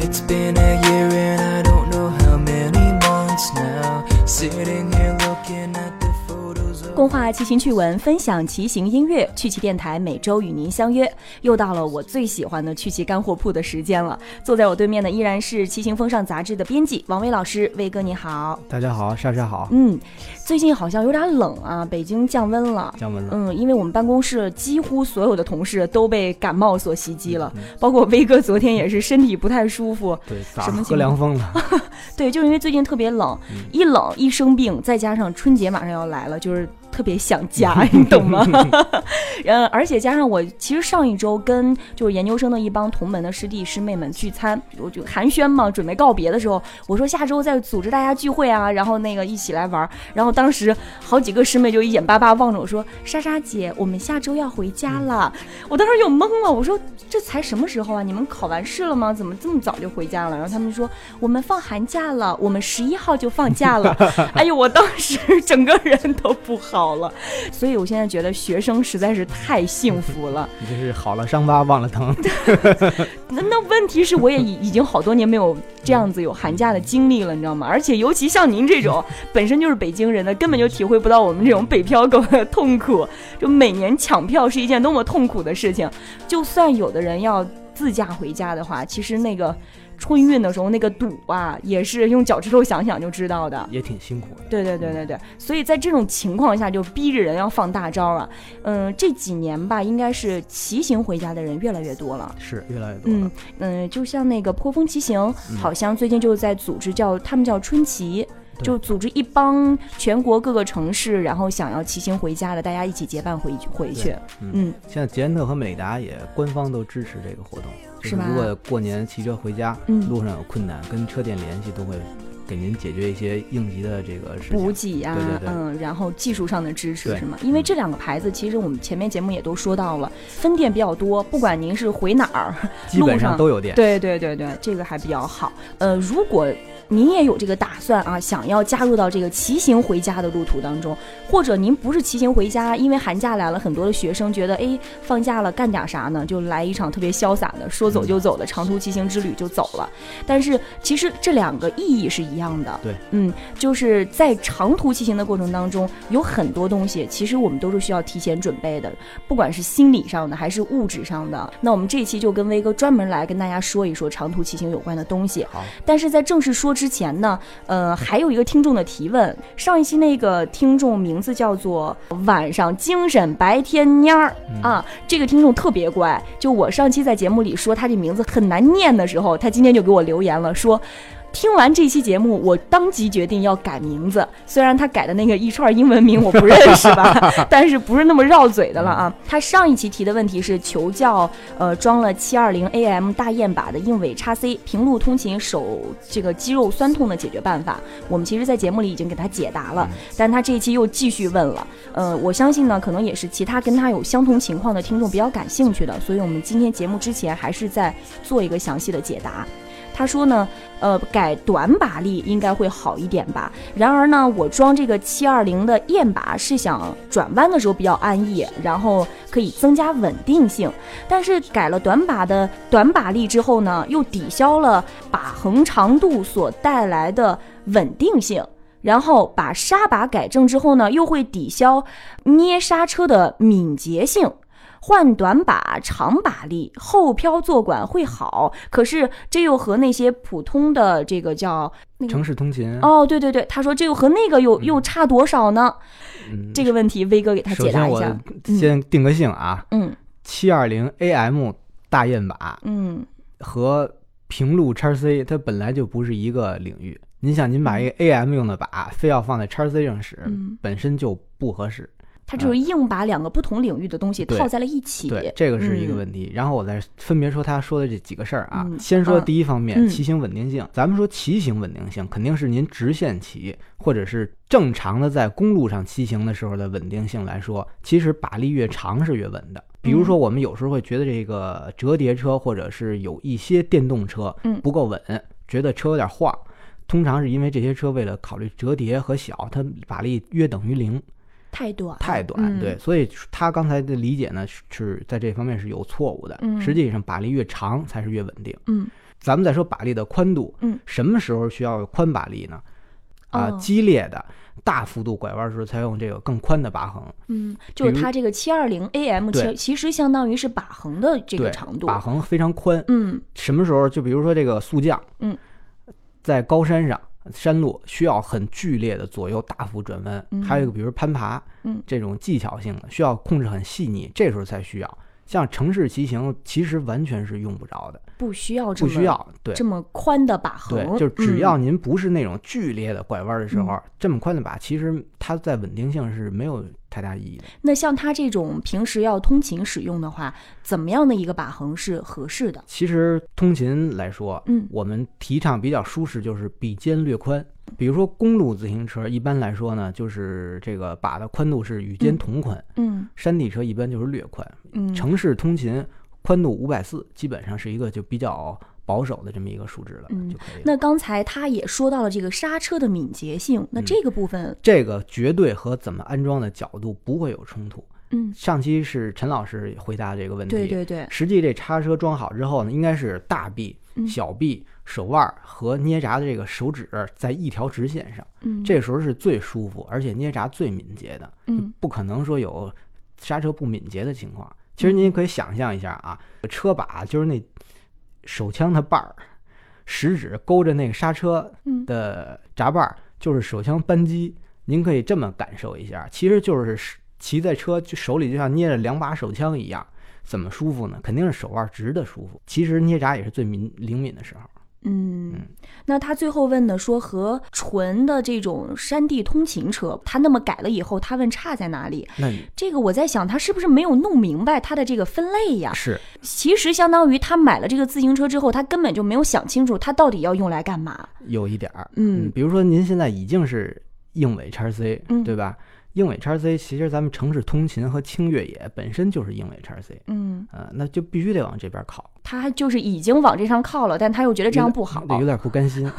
It's been a year and I don't know how many months now. Sitting here looking at the photos of 共话骑行趣闻，分享骑行音乐。趣骑电台每周与您相约，又到了我最喜欢的趣骑干货铺的时间了。坐在我对面的依然是《骑行风尚》杂志的编辑王威老师，威哥你好。大家好，莎莎好，嗯，最近好像有点冷啊，北京降温了。降温了。嗯，因为我们办公室几乎所有的同事都被感冒所袭击了，包括威哥昨天也是身体不太舒服。对，早什么情况上喝凉风了。对，就是因为最近特别冷，一冷一生病，再加上春节马上要来了，就是特别想家，你懂吗？嗯，而且加上我其实上一周跟就是研究生的一帮同门的师弟师妹们聚餐，我就寒暄嘛，准备告别的时候，我说下周再组织大家聚会啊，然后那个一起来玩儿。然后当时好几个师妹就一眼巴巴望着我说：“莎莎姐，我们下周要回家了。”我当时就懵了，我说这才什么时候啊？你们考完试了吗？怎么这么早就回家了？然后他们说我们放寒假了，我们十一号就放假了。哎呦，我当时整个人都不好了，所以我现在觉得学生实在是太幸福了。你这是好了伤疤忘了疼。那那问题是，我也已已经好多年没有这样子有寒假的经历了，你知道吗？而且尤其像您这种本身就是北京人的，根本就体会不到我们这种北漂狗的痛苦。就每年抢票是一件多么痛苦的事情。就算有的人要自驾回家的话，其实那个春运的时候那个堵啊，也是用脚趾头想想就知道的。也挺辛苦的。对对对对对，所以在这种情况下，就逼着人要放大招啊。嗯，这几年吧，应该是骑行回家的人越来越多了。是越来越多了。嗯嗯，就像那个颇峰骑行，好像最近就在组织叫他们叫春骑，对就组织一帮全国各个城市，然后想要骑行回家的，大家一起结伴回回去。嗯，现在捷安特和美达也官方都支持这个活动，就是吧如果过年骑车回家，嗯路上有困难，跟车店联系，都会给您解决一些应急的这个。补给呀、对对对嗯，然后技术上的支持是吗？因为这两个牌子，其实我们前面节目也都说到了，分店比较多，不管您是回哪儿，基本上都有店。对对对对，这个还比较好。呃，如果您也有这个打算啊，想要加入到这个骑行回家的路途当中，或者您不是骑行回家，因为寒假来了，很多的学生觉得，哎，放假了干点啥呢？就来一场特别潇洒的，说走就走的长途骑行之旅就走了。但是其实这两个意义是一样的。对，嗯，就是在长途骑行的过程当中，有很多东西，其实我们都是需要提前准备的，不管是心理上的还是物质上的。那我们这一期就跟威哥专门来跟大家说一说长途骑行有关的东西。好，但是在正式说之前呢，呃，还有一个听众的提问，上一期那个听众名字叫做晚上精神白天蔫儿、啊，这个听众特别乖，就我上期在节目里说他这名字很难念的时候，他今天就给我留言了，说。听完这期节目，我当即决定要改名字。虽然他改的那个一串英文名我不认识吧，但是不是那么绕嘴的了啊。他上一期提的问题是求教，呃，装了七二零 AM 大雁把的硬尾叉 C 平路通勤手这个肌肉酸痛的解决办法。我们其实，在节目里已经给他解答了，但他这一期又继续问了。呃，我相信呢，可能也是其他跟他有相同情况的听众比较感兴趣的，所以我们今天节目之前还是在做一个详细的解答。他说呢，呃，改短把力应该会好一点吧。然而呢，我装这个七二零的燕把是想转弯的时候比较安逸，然后可以增加稳定性。但是改了短把的短把力之后呢，又抵消了把横长度所带来的稳定性。然后把刹把改正之后呢，又会抵消捏刹车的敏捷性。换短把长把力，后漂坐管会好，可是这又和那些普通的这个叫那个城市通勤。哦，对对对，他说这又和那个又又差多少呢？嗯，这个问题威哥给他解答一下。先定个性啊，嗯七二零 AM 大雁把嗯和平路叉 C 它本来就不是一个领域。您想，您把一个 AM 用的把非要放在叉 C 上使，嗯，本身就不合适。他就是硬把两个不同领域的东西套在了一起。对，这个是一个嗯问题。然后我再分别说他说的这几个事儿啊。嗯先说嗯第一方面，嗯骑行稳定性。咱们说骑行稳定性，肯定是您直线骑，或者是正常的在公路上骑行的时候的稳定性来说，其实把力越长是越稳的。比如说，我们有时候会觉得这个折叠车或者是有一些电动车嗯不够稳，觉得车有点晃。通常是因为这些车为了考虑折叠和小，它把力约等于零。太短太短，嗯对，所以他刚才的理解呢是是在这方面是有错误的。嗯实际上把力越长才是越稳定。嗯咱们再说把力的宽度，嗯，什么时候需要宽把力呢？啊，哦激烈的大幅度拐弯时候才用这个更宽的把横，嗯，就是它这个七二零 AM 其其实相当于是把横的这个长度，把横非常宽。嗯什么时候？就比如说这个速降，嗯，在高山上。山路需要很剧烈的左右大幅转弯，嗯。还有一个比如攀爬，嗯。这种技巧性的需要控制很细腻，这时候才需要。像城市骑行，其实完全是用不着的，不需要这么不需要。对。这么宽的把横，对，就是只嗯要您不是那种剧烈的拐弯的时候，这么宽的把，其实它在稳定性是没有太大意义的。那像它这种平时要通勤使用的话，怎么样的一个把横是合适的？其实通勤来说，嗯我们提倡比较舒适，就是比肩略宽。比如说公路自行车，一般来说呢，就是这个把的宽度是与肩同宽；嗯山地车一般就是略宽。嗯，城市通勤宽度五百四，基本上是一个就比较保守的这么一个数值了，嗯就可以了。那刚才他也说到了这个刹车的敏捷性，那嗯这个部分，这个绝对和怎么安装的角度不会有冲突。嗯，上期是陈老师回答这个问题，对对对，实际这叉车装好之后呢，应该是大臂、嗯。小臂、手腕和捏闸的这个手指在一条直线上，嗯，这时候是最舒服，而且捏闸最敏捷的，嗯。不可能说有刹车不敏捷的情况。其实您可以想象一下啊，车把就是那手枪的把儿，食指勾着那个刹车嗯的闸把儿，就是手枪扳机。您可以这么感受一下，其实就是骑在车就手里就像捏着两把手枪一样，怎么舒服呢？肯定是手腕直的舒服。其实捏闸也是最敏灵敏的时候。嗯嗯，那他最后问的说和纯的这种山地通勤车，他那么改了以后，他问差在哪里？那这个我在想，他是不是没有弄明白他的这个分类呀？是其实相当于他买了这个自行车之后，他根本就没有想清楚他到底要用来干嘛。有一点儿，嗯比如说您现在已经是硬尾叉 C，嗯对吧？硬尾叉 C 其实咱们城市通勤和轻越野本身就是英伟叉 C，嗯，呃，那就必须得往这边靠，他就是已经往这上靠了，但他又觉得这样不好，有点不甘心。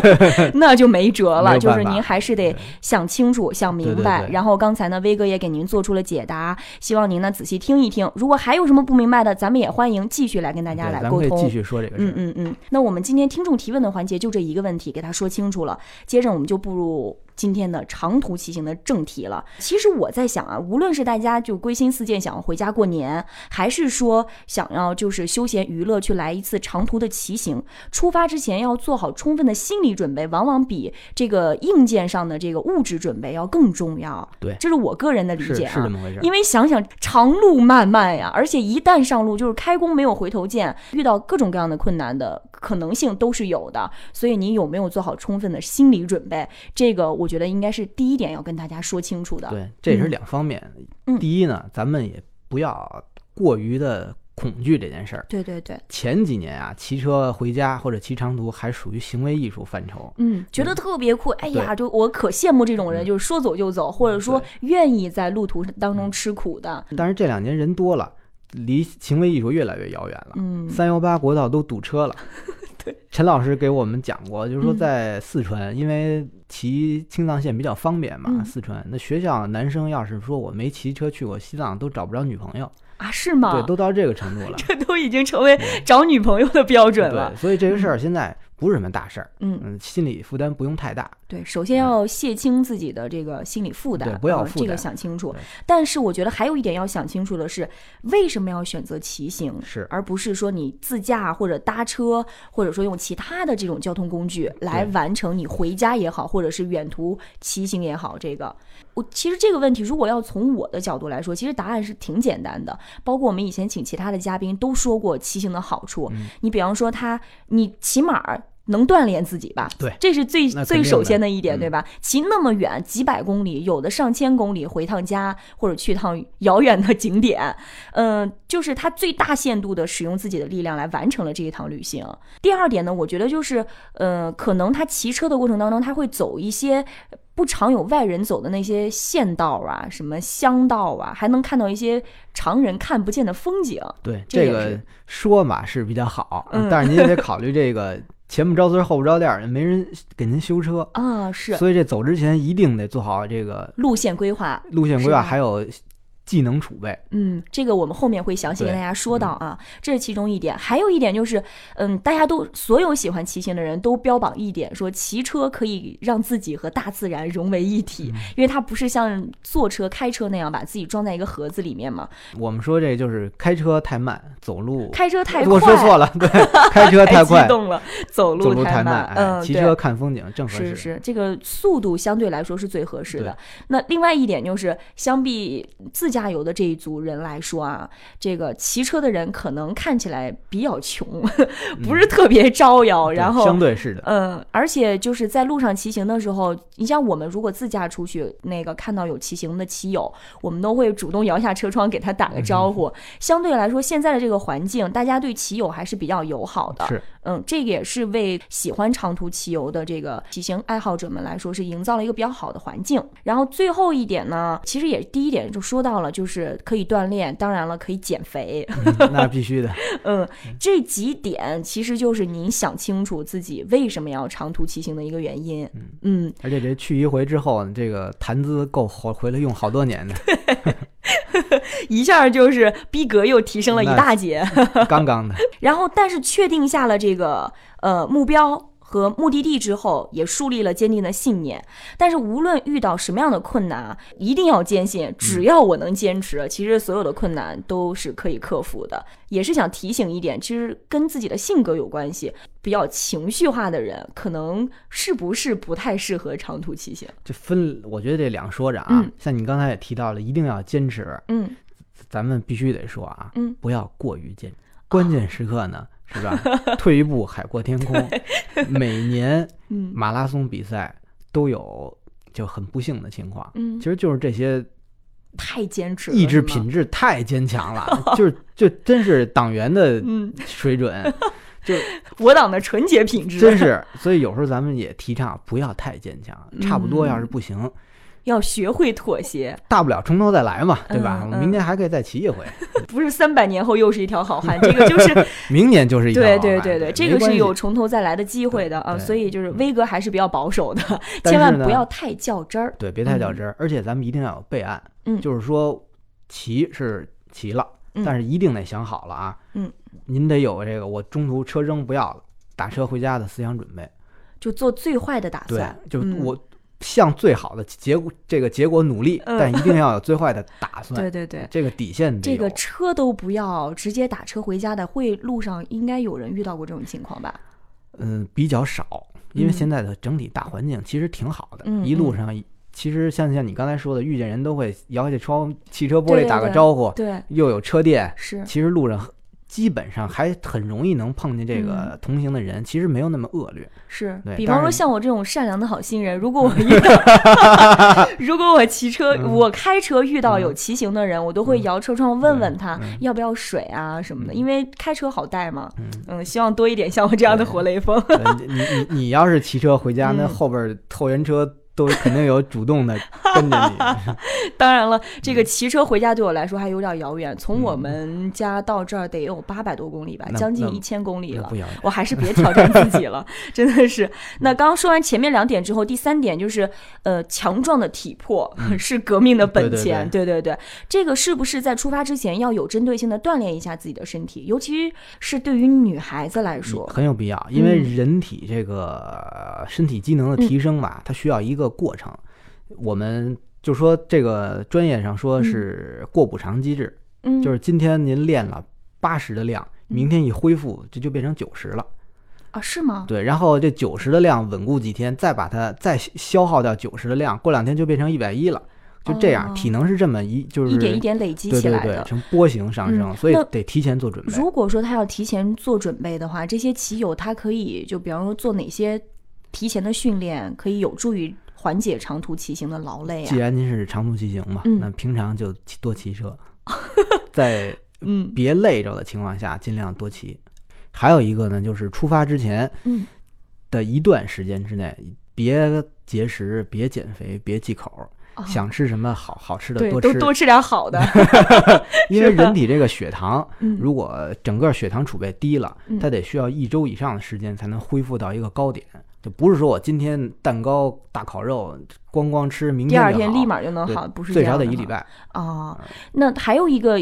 那就没辙了。就是您还是得想清楚、想明白。对对对然后刚才呢，威哥也给您做出了解答，希望您呢仔细听一听。如果还有什么不明白的，咱们也欢迎继续来跟大家来沟通。继续说这个事儿。嗯嗯嗯，那我们今天听众提问的环节就这一个问题，给他说清楚了。接着我们就步入今天的长途骑行的正题了。其实我在想啊，无论是大家就归心似箭想要回家过年，还是说想要就是休闲娱乐去来一次长途的骑行，出发之前要做好充分的心理准备，往往比这个硬件上的这个物质准备要更重要。对这是我个人的理解啊。是这么回事儿。因为想想长路漫漫呀，而且一旦上路就是开弓没有回头箭，遇到各种各样的困难的可能性都是有的。所以你有没有做好充分的心理准备？这个我觉得应该是第一点要跟大家说清楚的。对，这也是嗯两方面。嗯第一呢，咱们也不要过于的恐惧这件事儿。对对对，前几年啊，骑车回家或者骑长途还属于行为艺术范畴。嗯，觉得特别酷。哎呀，就我可羡慕这种人，嗯就是说走就走，或者说愿意在路途当中吃苦的。但是这两年人多了，离行为艺术越来越遥远了。嗯，三幺八国道都堵车了。对，陈老师给我们讲过，就是说嗯在四川，因为骑青藏线比较方便嘛，嗯四川那学校男生要是说我没骑车去过西藏，都找不着女朋友，啊，是吗？对，都到这个程度了。这都已经成为找女朋友的标准了对，。所以这个事儿现在不是什么大事儿，嗯，嗯，心理负担不用太大。对，首先要卸清自己的这个心理负担，对不要呃这个想清楚。但是我觉得还有一点要想清楚的是，为什么要选择骑行，是而不是说你自驾或者搭车，或者说用其他的这种交通工具来完成你回家也好，或者是远途骑行也好。这个，我其实这个问题，如果要从我的角度来说，其实答案是挺简单的。包括我们以前请其他的嘉宾都说过骑行的好处。嗯你比方说他，你起码能锻炼自己吧？对这是最最首先的一点，嗯对吧？骑那么远，几百公里，有的上千公里，回趟家或者去趟遥远的景点，嗯、就是他最大限度的使用自己的力量来完成了这一趟旅行。第二点呢，我觉得就是，呃，可能他骑车的过程当中，他会走一些。不常有外人走的那些县道啊，什么乡道啊，还能看到一些常人看不见的风景。对，这个说嘛是比较好，嗯但是您也得考虑这个前不着村后不着店儿，没人给您修车，啊，是所以这走之前一定得做好这个路线规划。路线规划，还有技能储备。嗯，这个我们后面会详细跟大家说到啊，这是其中一点。还有一点就是，嗯，大家都所有喜欢骑行的人都标榜一点，说骑车可以让自己和大自然融为一体，嗯因为它不是像坐车、开车那样把自己装在一个盒子里面嘛。我们说这就是开车太慢，走路开车太快，我说错了，对，开车太快激，动了，走路走路太慢，哎嗯，对骑车看风景正合适。是是，这个速度相对来说是最合适的。那另外一点就是，相比自驾游的这一组人来说啊，这个骑车的人可能看起来比较穷，不是特别招摇，嗯然后相对是的，嗯，而且就是在路上骑行的时候，你像我们如果自驾出去，那个看到有骑行的骑友，我们都会主动摇下车窗给他打个招呼。相对来说，现在的这个环境，大家对骑友还是比较友好的。是嗯，这个也是为喜欢长途骑游的这个骑行爱好者们来说，是营造了一个比较好的环境。然后最后一点呢，其实也第一点就说到了，就是可以锻炼，当然了，可以减肥。嗯那必须的。嗯，这几点其实就是您想清楚自己为什么要长途骑行的一个原因。嗯，而且这去一回之后，这个谈资够回回来用好多年的，一下就是逼格又提升了一大截。刚刚的。然后，但是确定下了这个呃目标和目的地之后，也树立了坚定的信念。但是无论遇到什么样的困难啊，一定要坚信，只要我能坚持，其实所有的困难都是可以克服的。也是想提醒一点，其实跟自己的性格有关系。比较情绪化的人，可能是不是不太适合长途骑行？就分，我觉得这两说着啊，嗯像你刚才也提到了，一定要坚持，嗯咱们必须得说啊，嗯不要过于坚持。关键时刻呢，是吧？退一步，海阔天空。每年 嗯。马拉松比赛都有就很不幸的情况，嗯。其，实就是这些太坚持了，意志品质太坚强了，就是就真是党员的嗯，水准，就我党的纯洁品质，真是。所以有时候咱们也提倡不要太坚强，差不多嗯要是不行，要学会妥协，大不了从头再来嘛，对吧？明年还可以再骑一回，不是三百年后又是一条好汉，这个就是 明年就是一条对好汉对对对，这没关系个是有从头再来的机会的啊，所以就是威哥还是比较保守的，千万不要太较真儿。对，别太较真儿，而且咱们一定要有备案，嗯。就是说骑是骑了，嗯。但是一定得想好了啊，嗯，您得有这个我中途车扔不要了，打车回家的思想准备，就做最坏的打对算，，就嗯。我向最好的结果这个结果努力，嗯。但一定要有最坏的打算，对对对，这个底线这个车都不要，直接打车回家的，会路上应该有人遇到过这种情况吧？嗯比较少，因为嗯现在的整体大环境其实挺好的，嗯一路上其实像像你刚才说的，遇见人都会摇下窗汽车玻璃打个招呼，对，又有车店，是，其实路上基本上还很容易能碰见这个同行的人，其实没有那么恶劣。是，比方说像我这种善良的好心人，如果我遇到 如果我骑车，嗯。我开车遇到有骑行的人，我都会摇车窗问问他嗯。要不要水啊什么的，因为开车好带嘛。嗯。嗯，希望多一点像我这样的活雷锋。呃你你你要是骑车回家，那嗯。后边后援车都肯定有主动的 跟着你。当然了，这嗯个骑车回家对我来说还有点遥远，从我们家到这儿得有八百多公里吧，将近一千公里了。我还是别挑战自己了，真的是。那刚刚说完前面两点之后，第三点就是，呃，强壮的体魄、是革命的本钱。对对对，这个是不是在出发之前要有针对性的锻炼一下自己的身体，尤其是对于女孩子来说，很有必要，因为嗯人体这个呃身体机能的提升吧，它需要一个过程。我们就说这个专业上说是过补偿机制，嗯，就是今天您练了八十的量，明天一恢复这就变成九十了。啊，是吗？对，然后这九十的量稳固几天，再把它再消耗掉九十的量，过两天就变成一百一了。就这样，哦体能是这么一就是一点一点累积起来的。呈波形上升，嗯所以得提前做准备。如果说他要提前做准备的话，这些骑友他可以就比方说做哪些提前的训练，可以有助于缓解长途骑行的劳累啊？既然您是长途骑行嘛，嗯那平常就骑多骑车，在嗯别累着的情况下，尽量多骑。还有一个呢，就是出发之前嗯的一段时间之内，别节食，别减肥，别忌口，哦想吃什么好好吃的，多吃，都多吃点好的。因为人体这个血糖，嗯如果整个血糖储备低了嗯，它得需要一周以上的时间才能恢复到一个高点。就不是说我今天蛋糕大烤肉光光吃，明天第二天立马就能好，不是最少得一礼拜。啊。那还有一个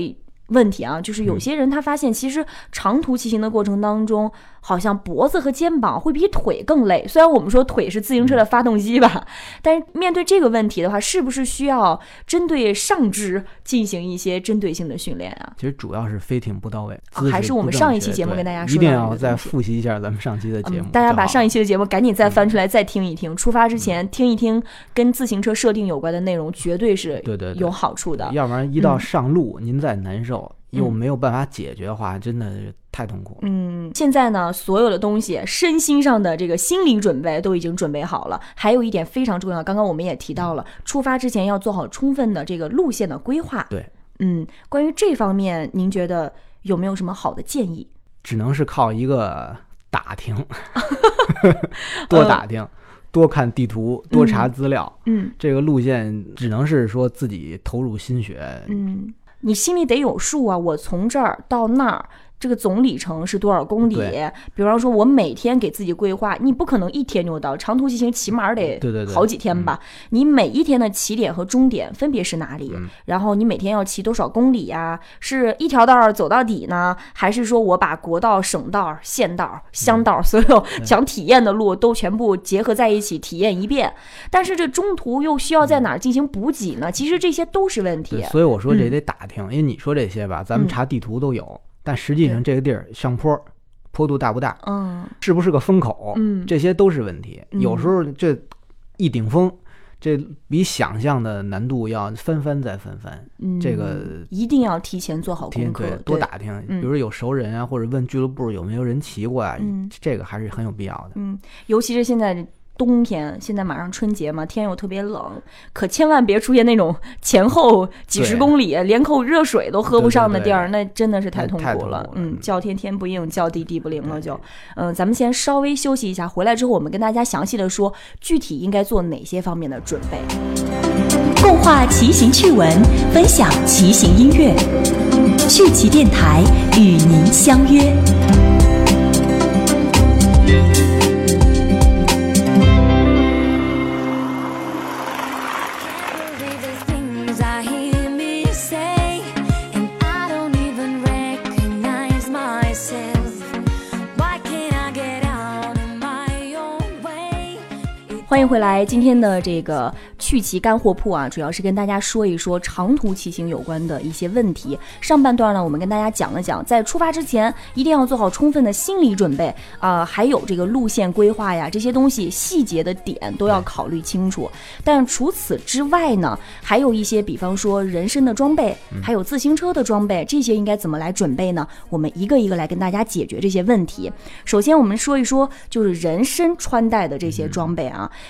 问题啊，就是有嗯些人他发现，其实长途骑行的过程当中，好像脖子和肩膀会比腿更累。虽然我们说腿是自行车的发动机吧，但是面对这个问题的话，是不是需要针对上肢进行一些针对性的训练啊？其实主要是飞艇不到位，啊还是我们上一期节目跟大家说一定要再复习一下咱们上期的节目。嗯，大家把上一一期的节目赶紧再翻嗯出来再听一听，出发之前听一听跟自行车设定有关的内容，绝对是对对对有好处的。要不然一到嗯上路您再难受，又嗯没有办法解决的话，真的是太痛苦了。嗯，现在呢，所有的东西，身心上的这个心理准备都已经准备好了。还有一点非常重要，刚刚我们也提到了，出发之前要做好充分的这个路线的规划。对，嗯，关于这方面，您觉得有没有什么好的建议？只能是靠一个打听，多打听，多看地图，多查资料。嗯这个路线只能是说自己投入心血。嗯，你心里得有数啊，我从这儿到那儿。这个总里程是多少公里？比方说，我每天给自己规划，你不可能一天就到，长途骑行起码得好几天吧。你每一天的起点和终点分别是哪里？嗯然后你每天要骑多少公里呀、是一条道儿走到底呢，还是说我把国道、省道、县道、乡道所有想体验的路都全部结合在一起体验一遍？但是这中途又需要在哪儿进行补给呢？其实这些都是问题，。所以我说这嗯得打听，因为你说这些吧，咱们嗯查地图都有，但实际上这个地儿上坡，坡度大不大，嗯是不是个风口，嗯这些都是问题。嗯有时候这一顶风，这比想象的难度要翻番再翻番。嗯，这个一定要提前做好功课对，多打听，嗯比如有熟人啊，或者问俱乐部有没有人骑过啊，嗯这个还是很有必要的。嗯，尤其是现在冬天，现在马上春节嘛，天又特别冷，可千万别出现那种前后几十公里连口热水都喝不上的地儿，那真的是太痛苦了。苦了嗯，嗯叫天天不应，叫地地不灵了就。嗯，咱们先稍微休息一下，回来之后我们跟大家详细的说具体应该做哪些方面的准备。共话骑行趣闻，分享骑行音乐。趣骑电台与您相约。欢迎回来，今天的这个趣骑干货铺啊，主要是跟大家说一说长途骑行有关的一些问题。上半段呢，我们跟大家讲了讲，在出发之前一定要做好充分的心理准备啊、还有这个路线规划呀，这些东西细节的点都要考虑清楚。但除此之外呢，还有一些，比方说人身的装备，还有自行车的装备，这些应该怎么来准备呢？我们一个一个来跟大家解决这些问题。首先，我们说一说就是人身穿戴的这些装备啊。嗯、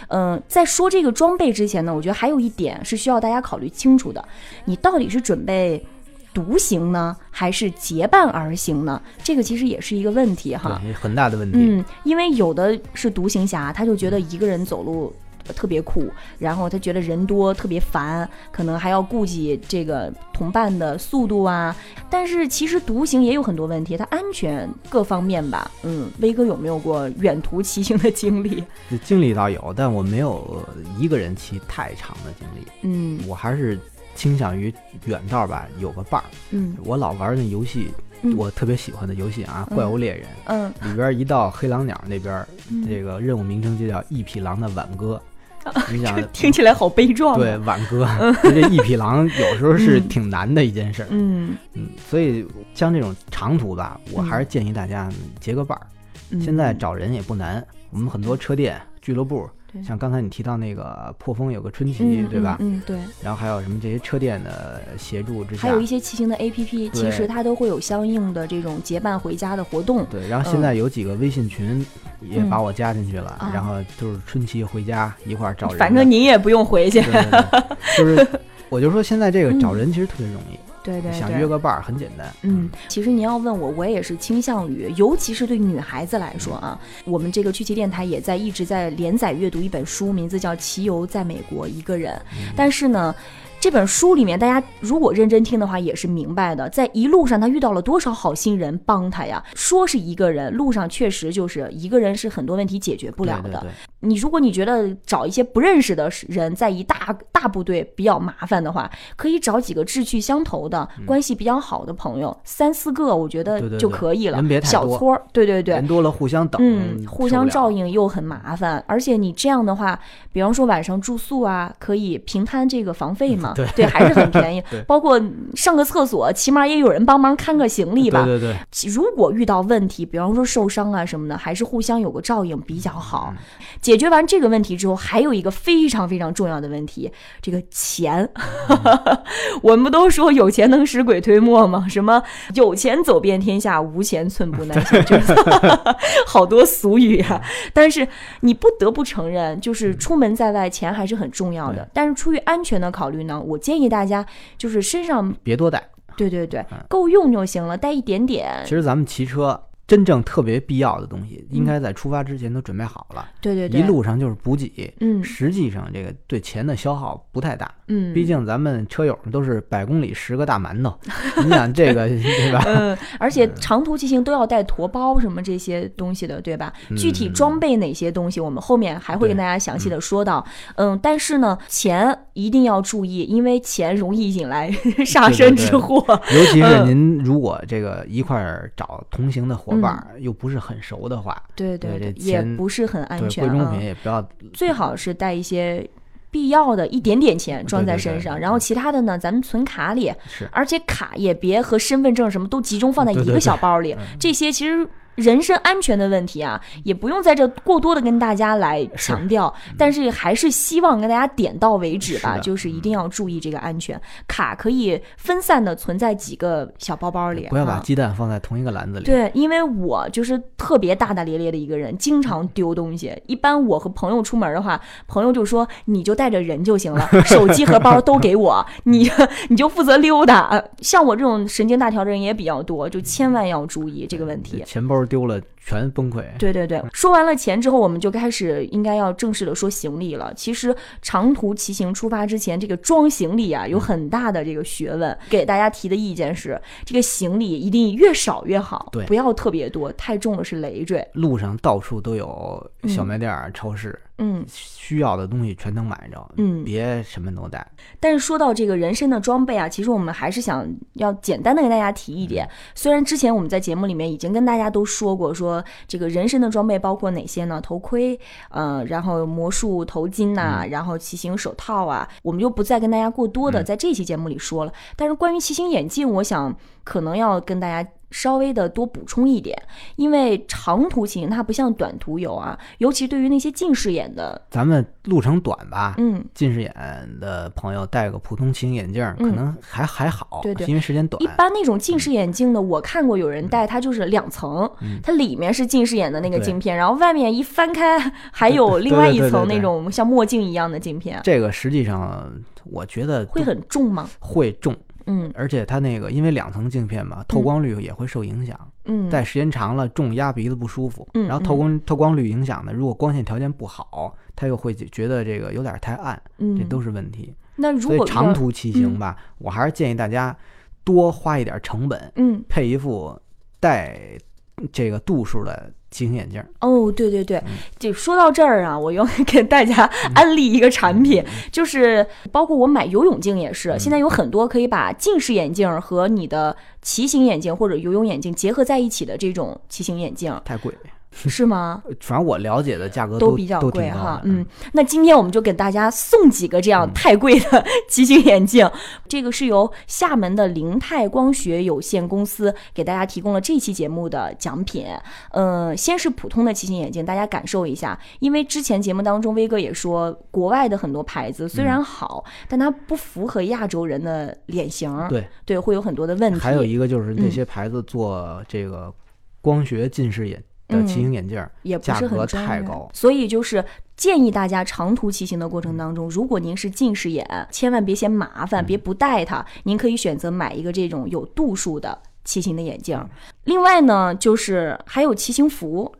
在说这个装备之前呢，我觉得还有一点是需要大家考虑清楚的，你到底是准备独行呢，还是结伴而行呢？这个其实也是一个问题哈。很大的问题。嗯，因为有的是独行侠，他就觉得一个人走路特别酷，然后他觉得人多特别烦，可能还要顾及这个同伴的速度啊。但是其实独行也有很多问题，它安全各方面吧。嗯，威哥有没有过远途骑行的经历？这经历倒有，但我没有一个人骑太长的经历，嗯我还是倾向于远道吧，有个伴儿。嗯我老玩那游戏，嗯我特别喜欢的游戏啊，嗯怪物猎人》嗯，里边一到黑狼鸟那边，嗯这个任务名称就叫一匹狼的挽歌。你想，听起来好悲壮、啊。对，挽歌，这一匹狼有时候是挺难的一件事儿。嗯，嗯，所以像这种长途吧，我还是建议大家结个伴儿。嗯现在找人也不难，我们很多车店、俱乐部对，像刚才你提到那个破风有个春奇，嗯对吧？嗯，嗯对。然后还有什么这些车店的协助之下，还有一些骑行的 APP，其实它都会有相应的这种结伴回家的活动。对，然后现在有几个微信群也嗯把我加进去了，啊然后就是春奇回家一块儿找人。反正您也不用回去。对对对，就是我就说现在这个找嗯人其实特别容易，对对想约个伴儿很简单。嗯，其实您要问我，我也是倾向于，尤其是对女孩子来说啊，我们这个曲奇电台也在一直在连载阅读一本书，名字叫《骑游在美国一个人》。但是呢，这本书里面，大家如果认真听的话，也是明白的。在一路上，他遇到了多少好心人帮他呀？说是一个人，路上确实就是一个人是很多问题解决不了的。对对对你如果你觉得找一些不认识的人在一大大部队比较麻烦的话，可以找几个志趣相投的、关系比较好的朋友，三四个我觉得就可以了。小撮儿，对对对人，多了互相等，嗯，互相照应。又很麻烦，而且你这样的话，比方说晚上住宿啊，可以平摊这个房费嘛，对还是很便宜。包括上个厕所，起码也有人帮忙看个行李吧。对对对，如果遇到问题，比方说受伤啊什么的，还是互相有个照应比较好。嗯解决完这个问题之后，还有一个非常非常重要的问题，这个钱。我们不都说有钱能使鬼推磨吗？什么有钱走遍天下，无钱寸步难行，就是 好多俗语啊。但是你不得不承认，就是出门在外，钱还是很重要的。但是出于安全的考虑呢，我建议大家就是身上，别多带。对对对，够用就行了，带一点点其。实咱们骑车真正特别必要的东西，应该在出发之前都准备好了。对对对，一路上就是补给，嗯实际上这个对钱的消耗不太大。嗯，毕竟咱们车友都是百公里十个大馒头，你想这个 对吧？嗯，而且长途骑行都要带驮包什么这些东西的，对吧？具体装备哪些东西，我们后面还会跟大家详细的说到。嗯，但是呢，钱一定要注意，因为钱容易引来 杀身之祸。尤其是嗯您如果这个一块儿找同行的伙又不是很熟的话，对对对也不是很安全啊贵重品。也不要最好是带一些。必要的一点点钱装在对对对身上，然后其他的呢，咱们存卡里，是而且卡也别和身份证什么都集中放在一个小包里。这些其实人身安全的问题啊，也不用在这过多的跟大家来强调，但是还是希望跟大家点到为止吧，是就是一定要注意这个安全。卡可以分散的存在几个小包包里，不要把啊鸡蛋放在同一个篮子里。对，因为我就是特别大大咧咧的一个人，经常丢东西。一般我和朋友出门的话，朋友就说你就带着人就行了，手机和包都给我，你你就负责溜达。呃像我这种神经大条的人也比较多，就千万要注意这个问题。钱包丢了全崩溃。对对对，说完了钱之后，我们就开始应该要正式的说行李了。其实长途骑行出发之前，这个装行李啊有很大的这个学问。给大家提的意见是，这个行李一定越少越好，对不要特别多，太重了是累赘。路上到处都有小卖店儿、超市，嗯，需要的东西全能买着。嗯别什么都带。但是说到这个人身的装备啊，其实我们还是想要简单的跟大家提一点。虽然之前我们在节目里面已经跟大家都说过，说这个人身的装备包括哪些呢？头盔，呃，然后魔术头巾呐、然后骑行手套啊，我们就不再跟大家过多的在这期节目里说了。但是关于骑行眼镜，我想可能要跟大家。稍微的多补充一点，因为长途骑行它不像短途游啊，尤其对于那些近视眼的，咱们路程短吧，嗯，近视眼的朋友戴个普通骑行眼镜儿，可嗯能还还好，对对因为时间短一。般那种近视眼镜的，我看过有人戴，它就是两层，它里面是近视眼的那个镜片，然后外面一翻开，还有另外一层那种像墨镜一样的镜片，这个实际上我觉得会很重吗？会重，嗯而且它那个因为两层镜片嘛，透光率也会受影响。嗯，戴时间长了，重压鼻子不舒服。嗯然后透光透光率影响呢，如果光线条件不好，它又会觉得这个有点太暗，嗯，这都是问题。那如果所以长途骑行吧，我还是建议大家多花一点成本，嗯配一副带这个度数的骑行眼镜。哦，对对对，嗯。就说到这儿啊，我要给大家安利一个产品，嗯就是包括我买游泳镜也是，现在有很多可以把近视眼镜和你的骑行眼镜或者游泳眼镜结合在一起的这种骑行眼镜，太贵，是吗？反正我了解的价格都都比较贵哈嗯，那今天我们就给大家送几个这样嗯。太贵的 骑行眼镜，这个是由厦门的凌泰光学有限公司给大家提供了这期节目的奖品。呃，先是普通的骑行眼镜，大家感受一下，因为之前节目当中威哥也说，国外的很多牌子虽然好，但它不符合亚洲人的脸型，嗯对。对，会有很多的问题。还有一个就是那嗯。些牌子做这个光学近视眼的嗯骑行眼镜儿，也不价格是很专业太高。所以就是建议大家长途骑行的过程当中，如果您是近视眼，千万别嫌麻烦，别不戴它，您可以选择买一个这种有度数的骑行的眼镜。另外呢，就是还有骑行服。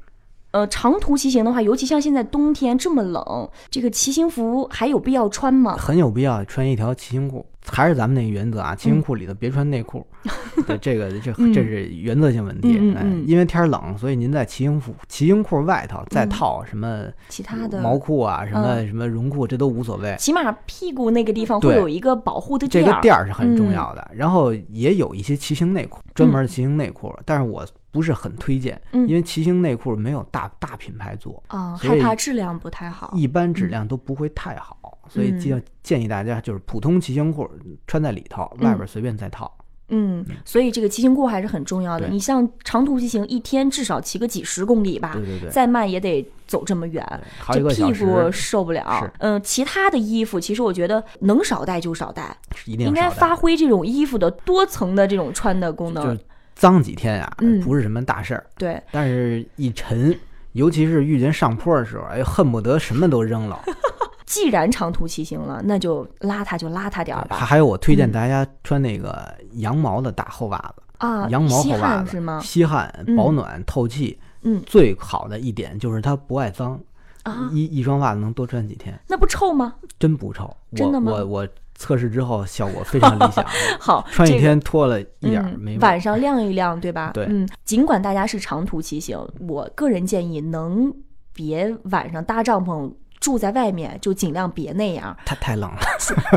呃，长途骑行的话，尤其像现在冬天这么冷，这个骑行服还有必要穿吗？很有必要穿一条骑行裤。还是咱们那个原则啊，骑行裤里头别穿内裤。对，这个这嗯这是原则性问题。嗯因为天儿冷，所以您在骑行服骑行裤外头再嗯套什么其他的毛裤啊，什么嗯什么绒裤，这都无所谓。起码屁股那个地方会有一个保护的这个垫儿。是很重嗯要的，然后也有一些骑行内裤，专门的骑行内裤，但是我不是很推荐，嗯因为骑行内裤没有大大品牌做，啊，害怕质量不太好。一般质量都不会太好，所以建建议大家就是普通骑行裤穿在里头，外边随便再套。嗯，所以这个骑行裤还是很重要的。你像长途骑行，一天至少骑个几十公里吧，对对对，再慢也得走这么远。这屁个小时股受不了。嗯，其他的衣服其实我觉得能少带就少带，应该发挥这种衣服的多层的这种穿的功能就是。脏几天呀、嗯不是什么大事儿，对，但是一沉，尤其是遇见上坡的时候，哎，恨不得什么都扔了。既然长途骑行了，那就邋遢就邋遢点儿吧。还有，我推荐嗯大家穿那个羊毛的大厚袜子，啊，羊毛厚袜子是吗？吸汗、嗯保暖、透气。嗯最好的一点就是它不爱脏，啊，一一双袜子能多穿几天，那不臭吗？真不臭。真的吗我我我测试之后效果非常理想，好，穿一天脱了一点没。晚上晾一晾，对吧？对嗯，尽管大家是长途骑行，我个人建议能别晚上搭帐篷。住在外面就尽量别那样，太太冷了，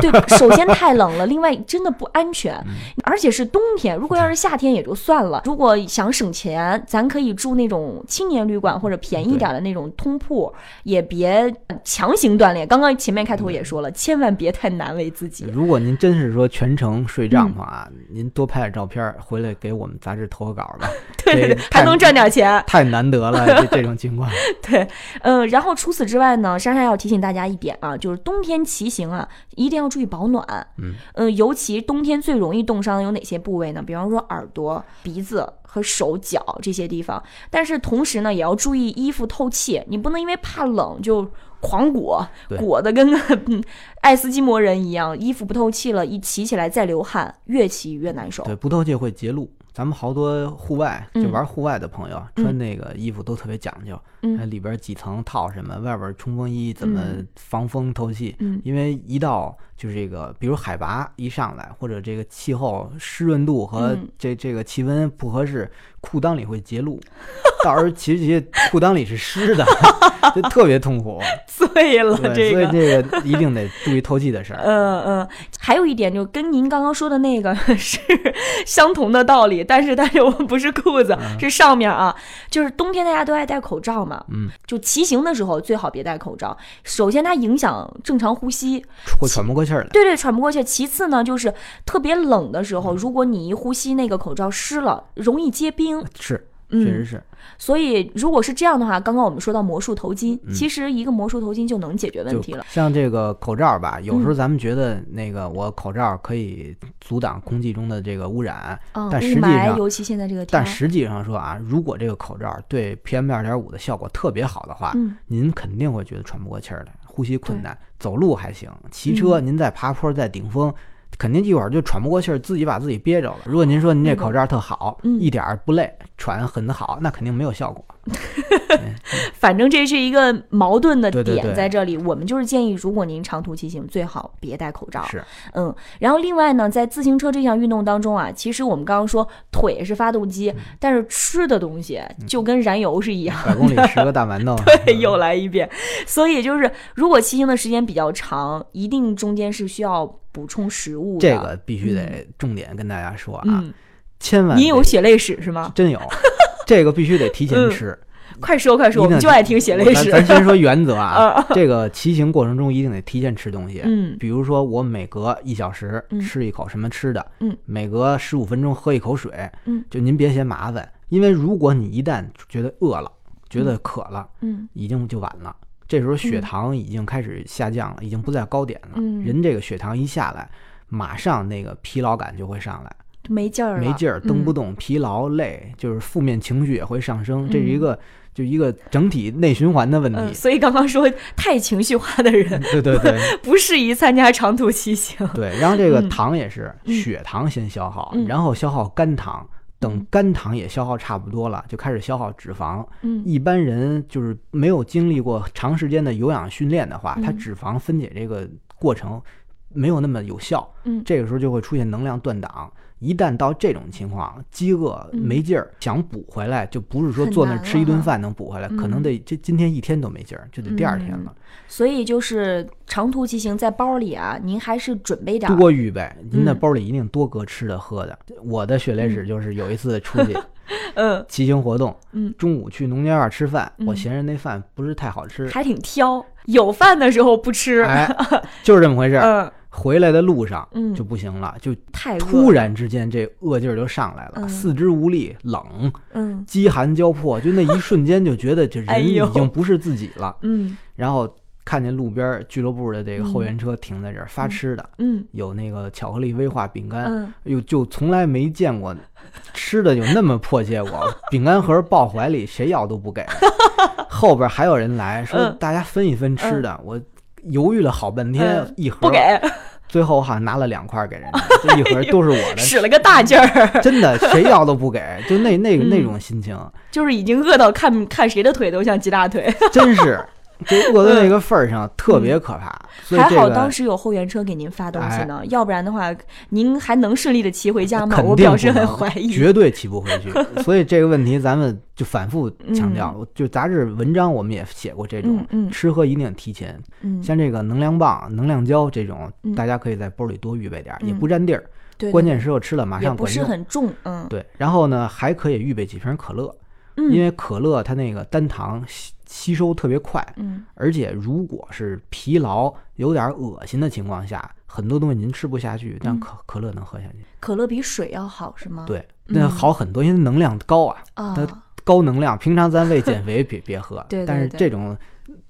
对，首先太冷了，另外真的不安全，嗯而且是冬天。如果要是夏天也就算了，如果想省钱，咱可以住那种青年旅馆或者便宜点的那种通铺，也别强行锻炼。刚刚前面开头也说了，千万别太难为自己。如果您真是说全程睡嗯帐篷啊，您多拍点照片回来给我们杂志投个稿吧。对对对还能赚点钱。太难得了，这这种情况。对，嗯，然后除此之外呢，珊珊要提醒大家一点啊，就是冬天骑行啊，一定要注意保暖。嗯尤其冬天最容易冻伤的有哪些部位呢？比方说耳朵、鼻子和手脚这些地方。但是同时呢，也要注意衣服透气，你不能因为怕冷就狂裹，裹得跟个嗯 爱斯基摩人一样，衣服不透气了，一骑起来再流汗，越骑越难受。对，不透气会结露。咱们好多户外就嗯玩户外的朋友，嗯穿那个衣服都特别讲究，嗯里边几层套什么，外边冲锋衣怎么嗯防风透气。嗯因为一到就是这个，比如海拔一上来，或者这个气候湿润度和嗯这这个气温不合适，裤裆里会结露，到时候其实这些裤裆里是湿的，就特别痛苦。醉了，对，这个。所以这个一定得注意透气的事儿。嗯嗯，还有一点就跟您刚刚说的那个 是相同的道理，但是但是我们不是裤子，是上面啊，就是冬天大家都爱戴口罩嘛，嗯，就骑行的时候最好别戴口罩。首先它影响正常呼吸，会喘不过气儿来。对对，喘不过气。其次呢，就是特别冷的时候，如果你一呼吸那个口罩湿了，容易结冰。是，嗯确实是。所以如果是这样的话，刚刚我们说到魔术头巾，嗯其实一个魔术头巾就能解决问题了。像这个口罩吧，有时候嗯咱们觉得那个我口罩可以阻挡空气中的这个污染，嗯，但，实际上尤其现在这个但实际上说啊，如果这个口罩对 PM 二点五的效果特别好的话，嗯您肯定会觉得喘不过气儿来，呼吸困难。走路还行，骑车嗯您在爬坡在顶峰。肯定一会儿就喘不过气儿，自己把自己憋着了。如果您说您这口罩特好，嗯一点儿不累，喘很好，那肯定没有效果。反正这是一个矛盾的点对对对在这里。我们就是建议，如果您长途骑行，最好别戴口罩。是，嗯，然后另外呢，在自行车这项运动当中啊，其实我们刚刚说腿是发动机，但是吃的东西就跟燃油是一样。百公里十个大馒头。对，又来一遍。所以就是，如果骑行的时间比较长，一定中间是需要补充食物的。这个必须得重点跟大家说啊，嗯，千万得你有血泪史是吗？真有，这个必须得提前嗯吃。快说快说，我们就爱听血泪史。咱咱先说原则啊 啊，这个骑行过程中一定得提前吃东西。嗯比如说我每隔一小时嗯吃一口什么吃的，嗯每隔十五分钟喝一口水，嗯，就您别嫌麻烦，因为如果你一旦觉得饿了，觉得渴了，嗯已经就晚了。这时候血糖已经开始下降了，已经不在高点了。嗯人这个血糖一下来，马上那个疲劳感就会上来。没劲儿，没劲儿，蹬不嗯。动，疲劳、累，就是负面情绪也会上升，这是嗯一个就一个整体内循环的问嗯，题。所以刚刚说太情绪化的人对对对 不适宜参加长途骑行。对，然后这个嗯糖也是嗯血糖先消耗，嗯然后消耗肝糖，等嗯肝糖也消耗差不多了，就开始消耗脂肪。嗯一般人就是没有经历过长时间的有氧训练的话，他嗯脂肪分解这个过程没有那么有效，嗯这个时候就会出现能量断档。一旦到这种情况，饥饿嗯。没劲儿，想补回来，就不是说坐那儿吃一顿饭能补回来，可能嗯得这今天一天都没劲儿，就得第二天了。所以就是长途骑行在包里啊，您还是准备点儿。多预备，您的嗯包里一定多搁吃的喝的。我的血泪史就是有一次出去 嗯，骑行活动，嗯。中午去农家院吃饭，我嗯嫌人那饭不是太好吃，还挺挑，有饭的时候不吃，哎，就是这么回事儿。嗯，回来的路上嗯。就不行了，就太突，然之间这恶劲儿就上来了，嗯。四肢无力、冷、嗯。饥寒交迫，就那一瞬间就觉得这 哎人已经不是自己了。嗯。然后看见路边俱乐部的这个后援车停在这儿发吃的，嗯。有那个巧克力威化饼干，嗯，哎呦，就从来没见过吃的有那么迫切过，饼干盒抱怀里，谁要都不给。后边还有人来说嗯。大家分一分吃的，我犹豫了好半天嗯，一盒不给，最后我好像拿了两块给人家，这一盒都是我的，使了个大劲儿，真的谁要都不给，就那那嗯那种心情，就是已经饿到看看谁的腿都像鸡大腿。真是就饿到那个份儿上，特别可怕。所以还好当时有后援车给您发东西呢，要不然的话，您还能顺利的骑回家吗？肯定我表示不能很怀疑。绝对骑不回去。所以这个问题咱们就反复强调，嗯就杂志文章我们也写过这种，嗯嗯吃喝一定提前。嗯，像这个能量棒、能量胶这种，嗯大家可以在包里多预备点也不占地儿。对，关键时候吃了马也不是上管用。很重，嗯，对，然后呢，还可以预备几瓶可乐，嗯因为可乐它那个单糖吸吸收特别快，嗯而且如果是疲劳、有点恶心的情况下，很多东西您吃不下去，但嗯可可乐能喝下去。可乐比水要好是吗？对，那嗯好很多，因为能量高啊，啊，它高能量。平常咱为减肥别 别喝，对对但是这种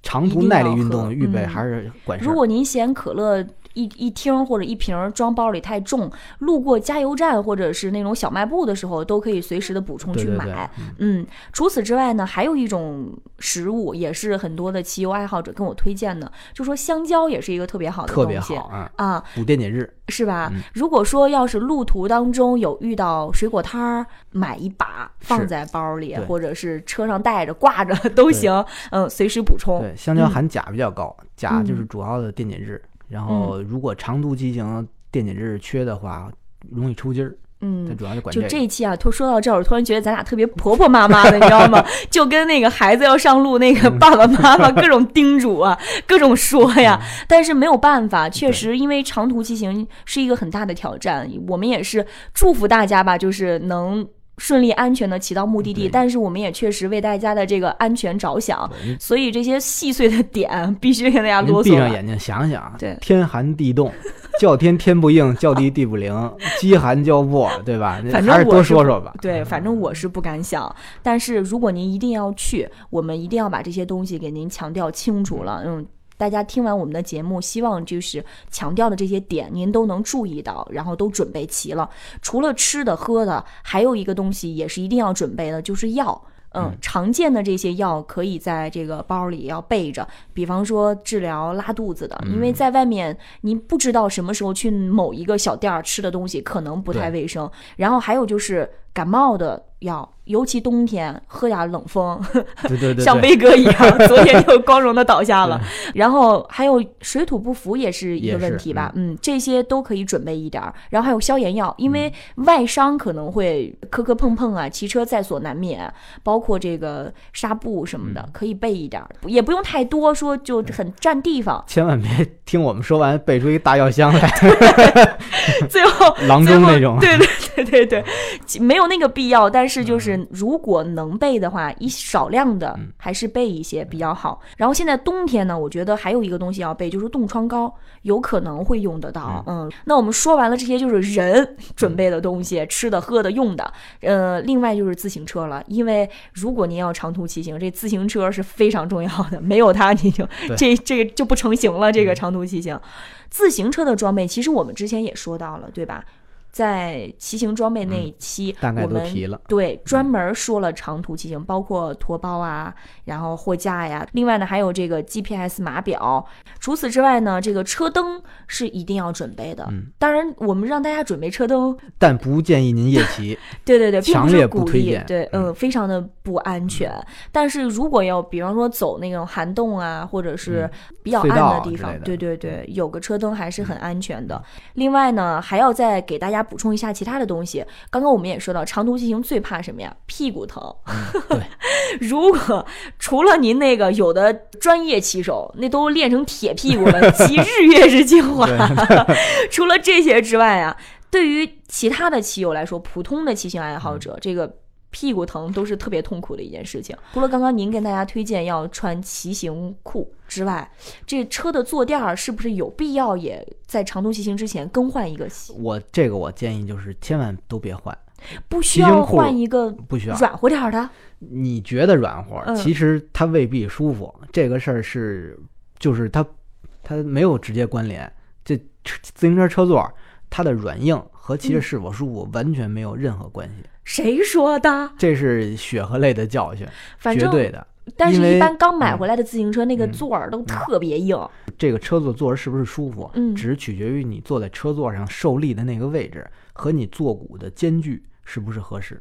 长途耐力运动预备嗯还是管事儿。如果您嫌可乐一一听或者一瓶儿装包里太重，路过加油站或者是那种小卖部的时候，都可以随时的补充对对对去买。，嗯嗯，除此之外呢，还有一种食物也是很多的骑游爱好者跟我推荐的，就说香蕉也是一个特别好的特别东西好啊，啊，补电解质。是吧？嗯如果说要是路途当中有遇到水果摊儿，买一把放在包里，或者是车上带着挂着 都行，嗯，随时补充。对，香蕉嗯含钾比较高，钾就是嗯主要的电解质。然后如果长途骑行电解质缺的话，容易抽筋儿。它嗯，主要就管就个。这一期啊，突说到这儿，我突然觉得咱俩特别婆婆妈妈的，你知道吗？就跟那个孩子要上路，那嗯个爸爸妈妈各种叮嘱啊，各种说呀。但是没有办法，确实因为长途骑行是一个很大的挑战。我们也是祝福大家吧，就是能。顺利安全的骑到目的地，但是我们也确实为大家的这个安全着想，所以这些细碎的点必须跟大家您啰嗦了。闭上眼睛想想，对天寒地冻，叫天天不应，叫地地不灵，饥寒交迫，对吧？反正还是多我说说吧。对，反正我是不敢想。但是如果您一定要去，我们一定要把这些东西给您强调清楚了。嗯，大家听完我们的节目，希望就是强调的这些点您都能注意到，然后都准备齐了。除了吃的喝的，还有一个东西也是一定要准备的，就是药。嗯，常见的这些药可以在这个包里要备着，比方说治疗拉肚子的，因为在外面您不知道什么时候去某一个小店儿吃的东西可能不太卫生。然后还有就是感冒的药，尤其冬天喝点冷风，对对对，像对威哥一样，昨天就光荣的倒下了。然后还有水土不服也是一个问题吧，嗯，这些都可以准备一点儿。然后还有消炎药，因为外伤可能会磕磕碰碰啊，骑车在所难免，包括这个纱布什么的，嗯可以备一点儿，也不用太多，说就很占地方。千万别听我们说完备出一大药箱来，最后郎中那种。对对对对对，没有那个必要。但是就是如果能备的话，一少量的嗯还是备一些比较好。然后现在冬天呢，我觉得还有一个东西要备，就是冻疮膏，有可能会用得到。嗯，那我们说完了这些，就是人准备的东西，吃的、喝的、用的。呃，另外就是自行车了，因为如果您要长途骑行，这自行车是非常重要的，没有它你就这这个就不成型了。这个嗯长途骑行，自行车的装备，其实我们之前也说到了，对吧？在骑行装备那一期，大概都提了。对，专门说了长途骑行，包括驮包啊，然后货架呀。另外呢，还有这个 GPS 码表。除此之外呢，这个车灯是一定要准备的。嗯当然，我们让大家准备车灯，但不建议您夜骑。对对对，强烈不推荐对，嗯，非常的不安全。但是如果要比方说走那种涵洞啊，或者是比较暗的地方，对对对，有个车灯还是很安全的。另外呢，还要再给大家补充一下其他的东西。刚刚我们也说到，长途骑行最怕什么呀？屁股疼。对，如果除了您那个有的专业骑手，那都练成铁屁股了，骑日月之精华。除了这些之外啊，对于其他的骑友来说，普通的骑行爱好者，这个屁股疼都是特别痛苦的一件事情。除了刚刚您跟大家推荐要穿骑行裤之外，这车的坐垫儿是不是有必要也在长途骑行之前更换一个？我这个我建议就是千万都别换，不需要换一个不需要。软和点儿的？你觉得软和，嗯其实它未必舒服。这个事儿是，就是它它没有直接关联。这车自行车车座它的软硬和骑嗯着是否舒服完全没有任何关系，谁说的？这是血和泪的教训，反正绝对的。但是，为一般刚买嗯回来的自行车，那个嗯座儿都特别硬。这个车座坐着是不是舒服，嗯只取决于你坐在车座上受力的那个位置和你坐骨的间距是不是合适。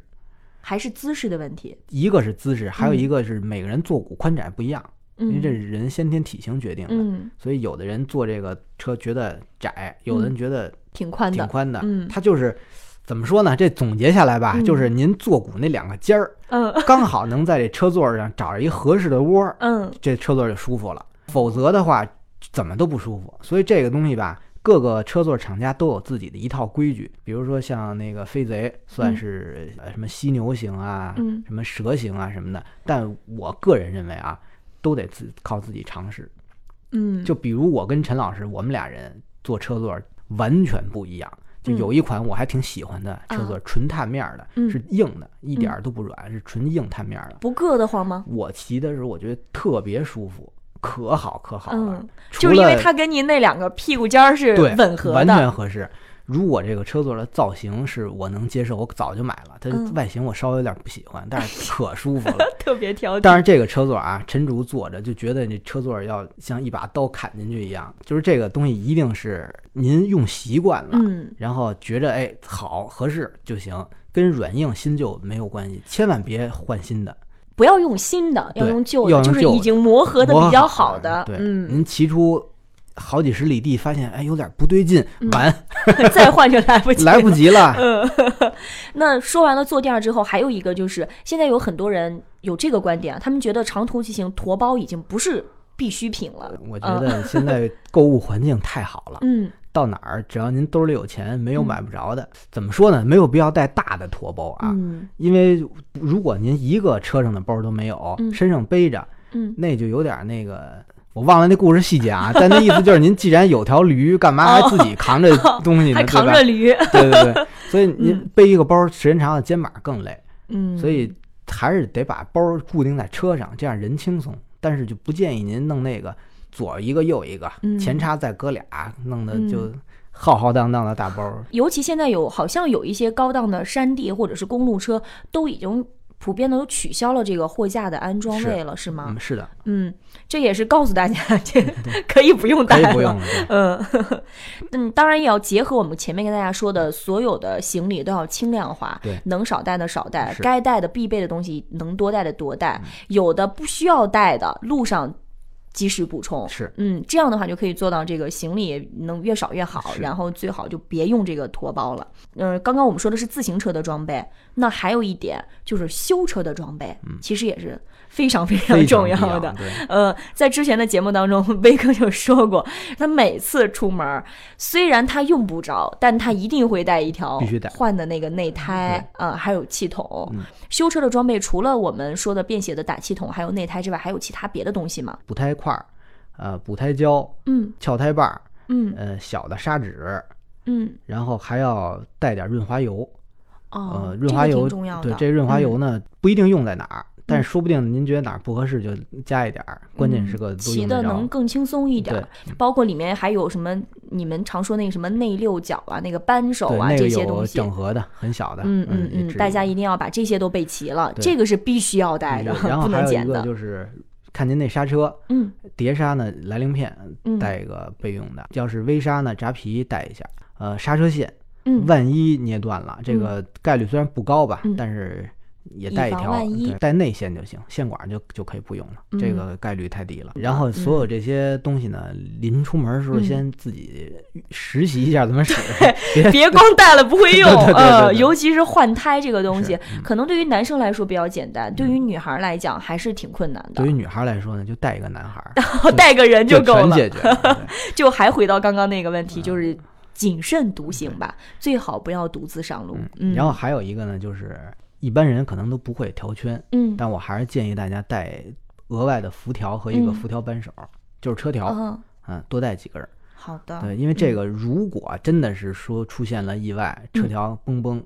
还是姿势的问题。一个是姿势，还有一个是每个人坐骨宽窄不一样，因为嗯这是人先天体型决定的。嗯，所以有的人坐这个车觉得窄，有的人觉得挺宽的。挺宽的。嗯它就是怎么说呢？这总结下来吧，嗯就是您坐骨那两个尖儿嗯 刚好能在这车座上找着一合适的窝儿，嗯这车座就舒服了。否则的话，怎么都不舒服。所以这个东西吧。各个车座厂家都有自己的一套规矩，比如说像那个飞贼，算嗯是呃什么犀牛型啊，嗯什么蛇型啊什么的。但我个人认为啊，都得自靠自己尝试。嗯，就比如我跟陈老师，我们俩人坐车座完全不一样。就有一款我还挺喜欢的车座，纯碳面的，嗯是硬的，一点都不软，是纯硬碳面的。不硌得慌吗？我骑的时候，我觉得特别舒服，可好可好了。嗯，就是因为它跟您那两个屁股尖儿是吻合的。完全合适。如果这个车座的造型是我能接受，我早就买了。它嗯外形我稍微有点不喜欢，但是 可舒服了。特别挑剔。但是，这个车座啊，陈竹坐着就觉得这车座要像一把刀砍进去一样，就是这个东西一定是您用习惯了，嗯，然后觉着哎好合适就行，跟软硬新旧没有关系，千万别换新的，不要用新的，要用旧的，就是已经磨合的比较好好的。对，嗯，您骑出好几十里地，发现哎有点不对劲，完 再换就来不及了。来不及了。嗯，那说完了坐垫儿之后，还有一个就是，现在有很多人有这个观点啊，他们觉得长途骑行驮包已经不是必需品了。我觉得现在购物环境太好了，嗯到哪儿只要您兜里有钱，没有买不着的。怎么说呢？没有必要带大的驮包啊，嗯因为如果您一个车上的包都没有，嗯身上背着，嗯，那就有点那个。我忘了那故事细节啊，但那意思就是您既然有条驴，干嘛还自己扛着东西呢？哦还扛？着驴。对对对，所以您嗯背一个包，时间长了肩膀更累，嗯，所以还是得把包固定在车上，这样人轻松。但是就不建议您弄那个左一个右一个，嗯前叉再搁俩，弄得就嗯浩浩荡荡的大包。尤其现在有好像有一些高档的山地或者是公路车都已经普遍的都取消了这个货架的安装位了，是吗嗯，？是的，嗯，这也是告诉大家，这可以不用带了。可以不用了。嗯，嗯，当然也要结合我们前面跟大家说的，所有的行李都要轻量化，对能少带的少带，该带的必备的东西能多带的多带，有的不需要带的，路上及时补充。是嗯，这样的话就可以做到这个行李能越少越好，然后最好就别用这个驮包了。嗯、刚刚我们说的是自行车的装备，那还有一点就是修车的装备，其实也是非常非常重要的。对，呃，在之前的节目当中，威哥就说过，他每次出门，虽然他用不着，但他一定会带一条必须带换的那个内胎啊、还有气筒。嗯修车的装备除了我们说的便携的打气筒还有内胎之外，还有其他别的东西吗？补胎块儿，呃，补胎胶、嗯撬胎把儿，嗯呃，小的砂纸，嗯然后还要带点润滑油。哦呃，，润滑这个油重要的。对这润滑油嗯呢，不一定用在哪儿，但是说不定您觉得哪儿不合适就加一点儿，关键嗯是个都骑。的能更轻松一点儿，包括里面还有什么你们常说那个什么内六角啊、那个扳手，啊、这些东西。整合的，很小的，嗯嗯嗯，大家一定要把这些都备齐了，这个是必须要带的，然后 不还有一个能减的。就是看您那刹车，嗯。碟刹呢来鳞片嗯带一个备用的，要是微刹呢扎皮带一下，呃刹车线嗯，万一捏断了，这个概率虽然不高吧，嗯。但是也带一条，一带内线就行，线管就就可以不用了，嗯这个概率太低了。然后所有这些东西呢，临出门的时候嗯先自己实习一下怎么使，别别光带了不会用，对对对对呃，尤其是换胎这个东西，嗯可能对于男生来说比较简单，对于女孩来讲还是挺困难的对于。女孩来说呢，就带一个男孩儿带个人就够了，就还回到刚刚那个问题，就是谨慎独行吧，最好不要独自上路。嗯，然后还有一个呢，就是一般人可能都不会调圈，嗯，但我还是建议大家带额外的辐条和一个嗯。辐条扳手，就是车条，嗯，嗯，多带几根儿。好的，对，因为这个如果真的是说出现了意外，嗯。车条嘣嘣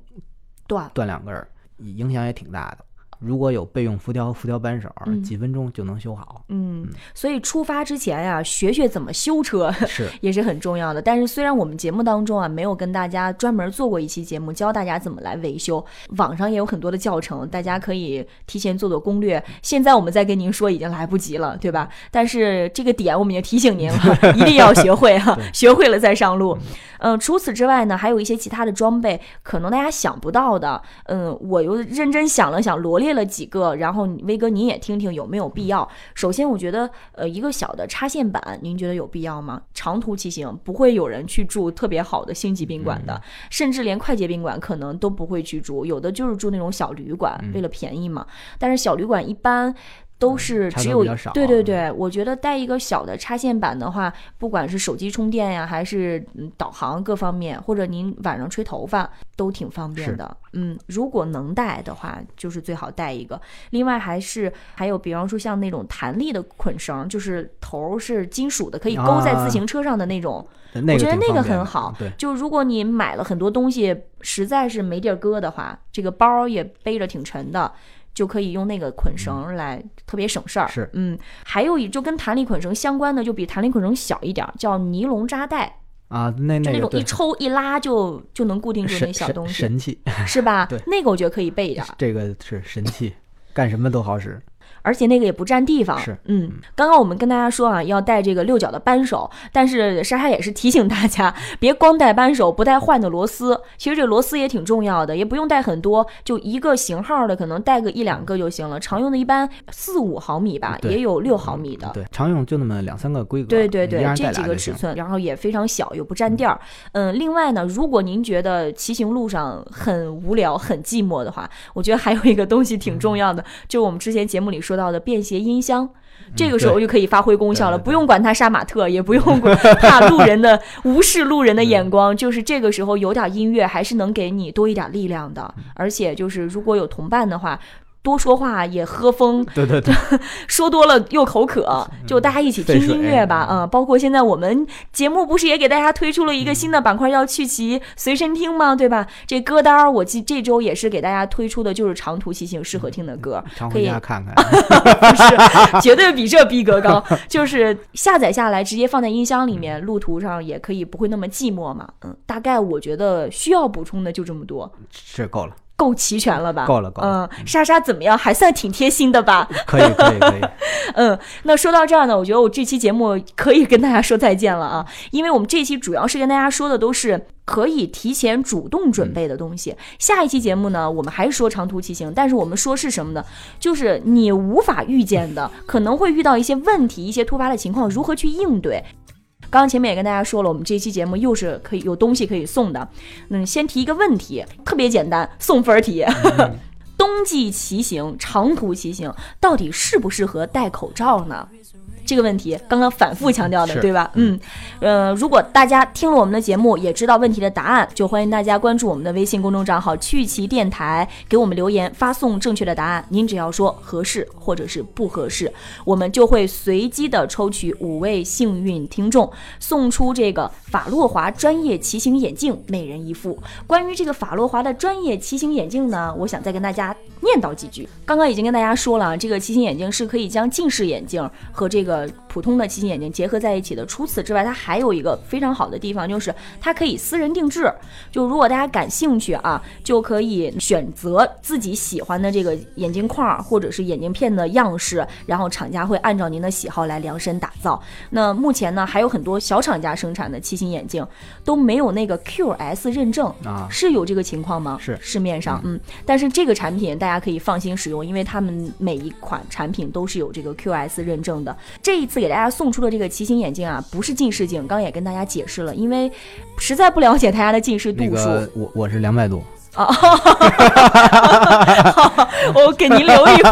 断断两根儿，影响也挺大的。如果有备用辐条和辐条扳手，嗯几分钟就能修好。嗯，所以出发之前呀、学学怎么修车 是，也是很重要的。但是虽然我们节目当中啊没有跟大家专门做过一期节目教大家怎么来维修，网上也有很多的教程，大家可以提前做做攻略。现在我们再跟您说已经来不及了，对吧？但是这个点我们已经提醒您了，一定要学会哈、学会了再上路。嗯、除此之外呢，还有一些其他的装备，可能大家想不到的。嗯，我又认真想了想，罗列了几个，然后威哥您也听听有没有必要。首先，我觉得呃一个小的插线板，您觉得有必要吗？长途骑行不会有人去住特别好的星级宾馆的，甚至连快捷宾馆可能都不会去住，有的就是住那种小旅馆，为了便宜嘛。但是小旅馆一般。都是只有对对对，我觉得带一个小的插线板的话，不管是手机充电呀，还是嗯导航各方面，或者您晚上吹头发都挺方便的。嗯，如果能带的话，就是最好带一个。另外还是还有，比方说像那种弹力的捆绳，就是头儿是金属的，可以勾在自行车上的那种。那个我觉得那个很好。对，就如果你买了很多东西，实在是没地儿搁的话，这个包儿也背着挺沉的。就可以用那个捆绳来，特别省事儿。是嗯，还有一就跟弹力捆绳相关的，就比弹力捆绳小一点儿，叫尼龙扎带，啊，那就那那种一抽一拉就就能固定住那小东西，神器，是吧对？那个我觉得可以备一点。这个是神器，干什么都好使。而且那个也不占地方。是嗯，刚刚我们跟大家说啊，要带这个六角的扳手，但是莎莎也是提醒大家，别光带扳手，不带换的螺丝。其实这螺丝也挺重要的，也不用带很多，就一个型号的，可能带个一两个就行了。常用的一般四五毫米吧，也有六毫米的。对，常用就那么两三个规格。对对对，这几。个尺寸，然后也非常小，又不占地儿。嗯，另外呢，如果您觉得骑行路上很无聊、很寂寞的话，我觉得还有一个东西挺重要的，就是我们之前节目里说到的便携音箱。这个时候就可以发挥功效了，不用管他杀马特，也不用管 怕路人的无视路人的眼光，就是这个时候有点音乐，还是能给你多一点力量的。而且就是如果有同伴的话，多说话也喝风，对对对，说多了又口渴，就大家一起听音乐吧，嗯，包括现在我们节目不是也给大家推出了一个新的板块，要去骑随身听吗？对吧？这歌单儿我记这周也是给大家推出的，就是长途骑行适合听的歌，常回可以家看看。不是，绝对比这逼格高。就是下载下来，直接放在音箱里面，路途上也可以不会那么寂寞嘛。嗯，大概我觉得需要补充的就这么多，这够了，够齐全了吧？够了够了嗯，莎莎怎么样？还算挺贴心的吧？可以可以可以。嗯，那说到这儿呢，我觉得我这期节目可以跟大家说再见了啊，因为我们这期主要是跟大家说的都是可以提前主动准备的东西。下一期节目呢，我们还是说长途骑行，但是我们说是什么呢？就是你无法预见的，可能会遇到一些问题、一些突发的情况，如何去应对。刚刚前面也跟大家说了，我们这期节目又是可以有东西可以送的。嗯，先提一个问题，特别简单，送分儿题。冬季骑行、长途骑行到底适不适合戴口罩呢？这个问题刚刚反复强调的，对吧？嗯，呃，如果大家听了我们的节目，也知道问题的答案，就欢迎大家关注我们的微信公众账号“趣骑电台”，给我们留言，发送正确的答案。您只要说合适或者是不合适，我们就会随机的抽取五位幸运听众，送出这个法洛华专业骑行眼镜，每人一副。关于这个法洛华的专业骑行眼镜呢，我想再跟大家念叨几句。刚刚已经跟大家说了，这个骑行眼镜是可以将近视眼镜和这个 world 普通的骑行眼镜结合在一起的。除此之外，它还有一个非常好的地方，就是它可以私人定制。就如果大家感兴趣啊，就可以选择自己喜欢的这个眼镜框或者是眼镜片的样式，然后厂家会按照您的喜好来量身打造。那目前呢，还有很多小厂家生产的骑行眼镜都没有那个 QS 认证啊是有这个情况吗？是市面上，嗯，但是这个产品大家可以放心使用，因为他们每一款产品都是有这个 QS 认证的。这一次给大家送出的这个骑行眼镜啊，不是近视镜，刚也跟大家解释了，因为实在不了解大家的近视度数，我我是两百度，我给您留一副。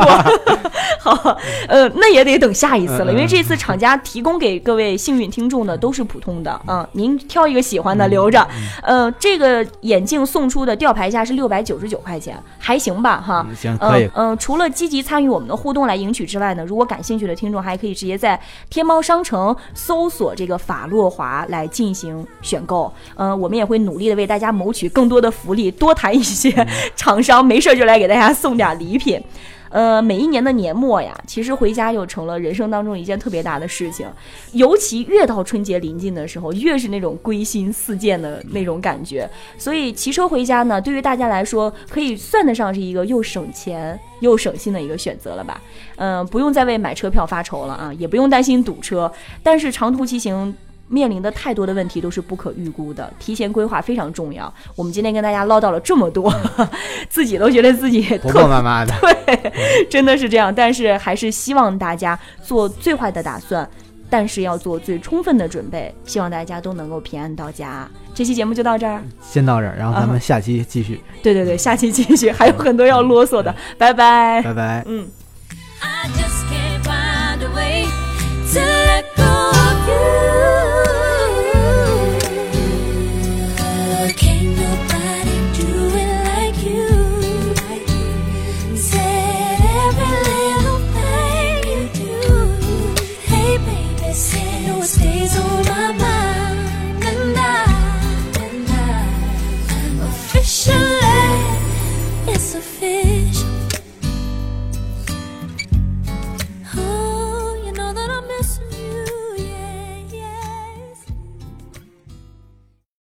好，呃，那也得等下一次了，因为这次厂家提供给各位幸运听众的都是普通的，嗯，您挑一个喜欢的留着。呃，这个眼镜送出的吊牌价是六百九十九块钱，还行吧，哈。嗯行可以嗯、呃除了积极参与我们的互动来赢取之外呢，如果感兴趣的听众还可以直接在天猫商城搜索这个法洛华来进行选购。嗯、我们也会努力的为大家谋取更多的福利，多谈一些厂商没事儿就来给大家送点礼品。呃，每一年的年末呀，其实回家就成了人生当中一件特别大的事情，尤其越到春节临近的时候，越是那种归心似箭的那种感觉。所以骑车回家呢，对于大家来说，可以算得上是一个又省钱又省心的一个选择了吧？嗯、不用再为买车票发愁了啊，也不用担心堵车。但是长途骑行。面临的太多的问题都是不可预估的，提前规划非常重要。我们今天跟大家唠叨了这么多，自己都觉得自己婆特婆妈妈的，对真的是这样，但是还是希望大家做最坏的打算，但是要做最充分的准备。希望大家都能够平安到家。这期节目就到这儿，先到这儿，然后咱们下期继续，对对对，下期继续，还有很多要啰嗦的，拜拜。拜拜。嗯。I just can't find a way to let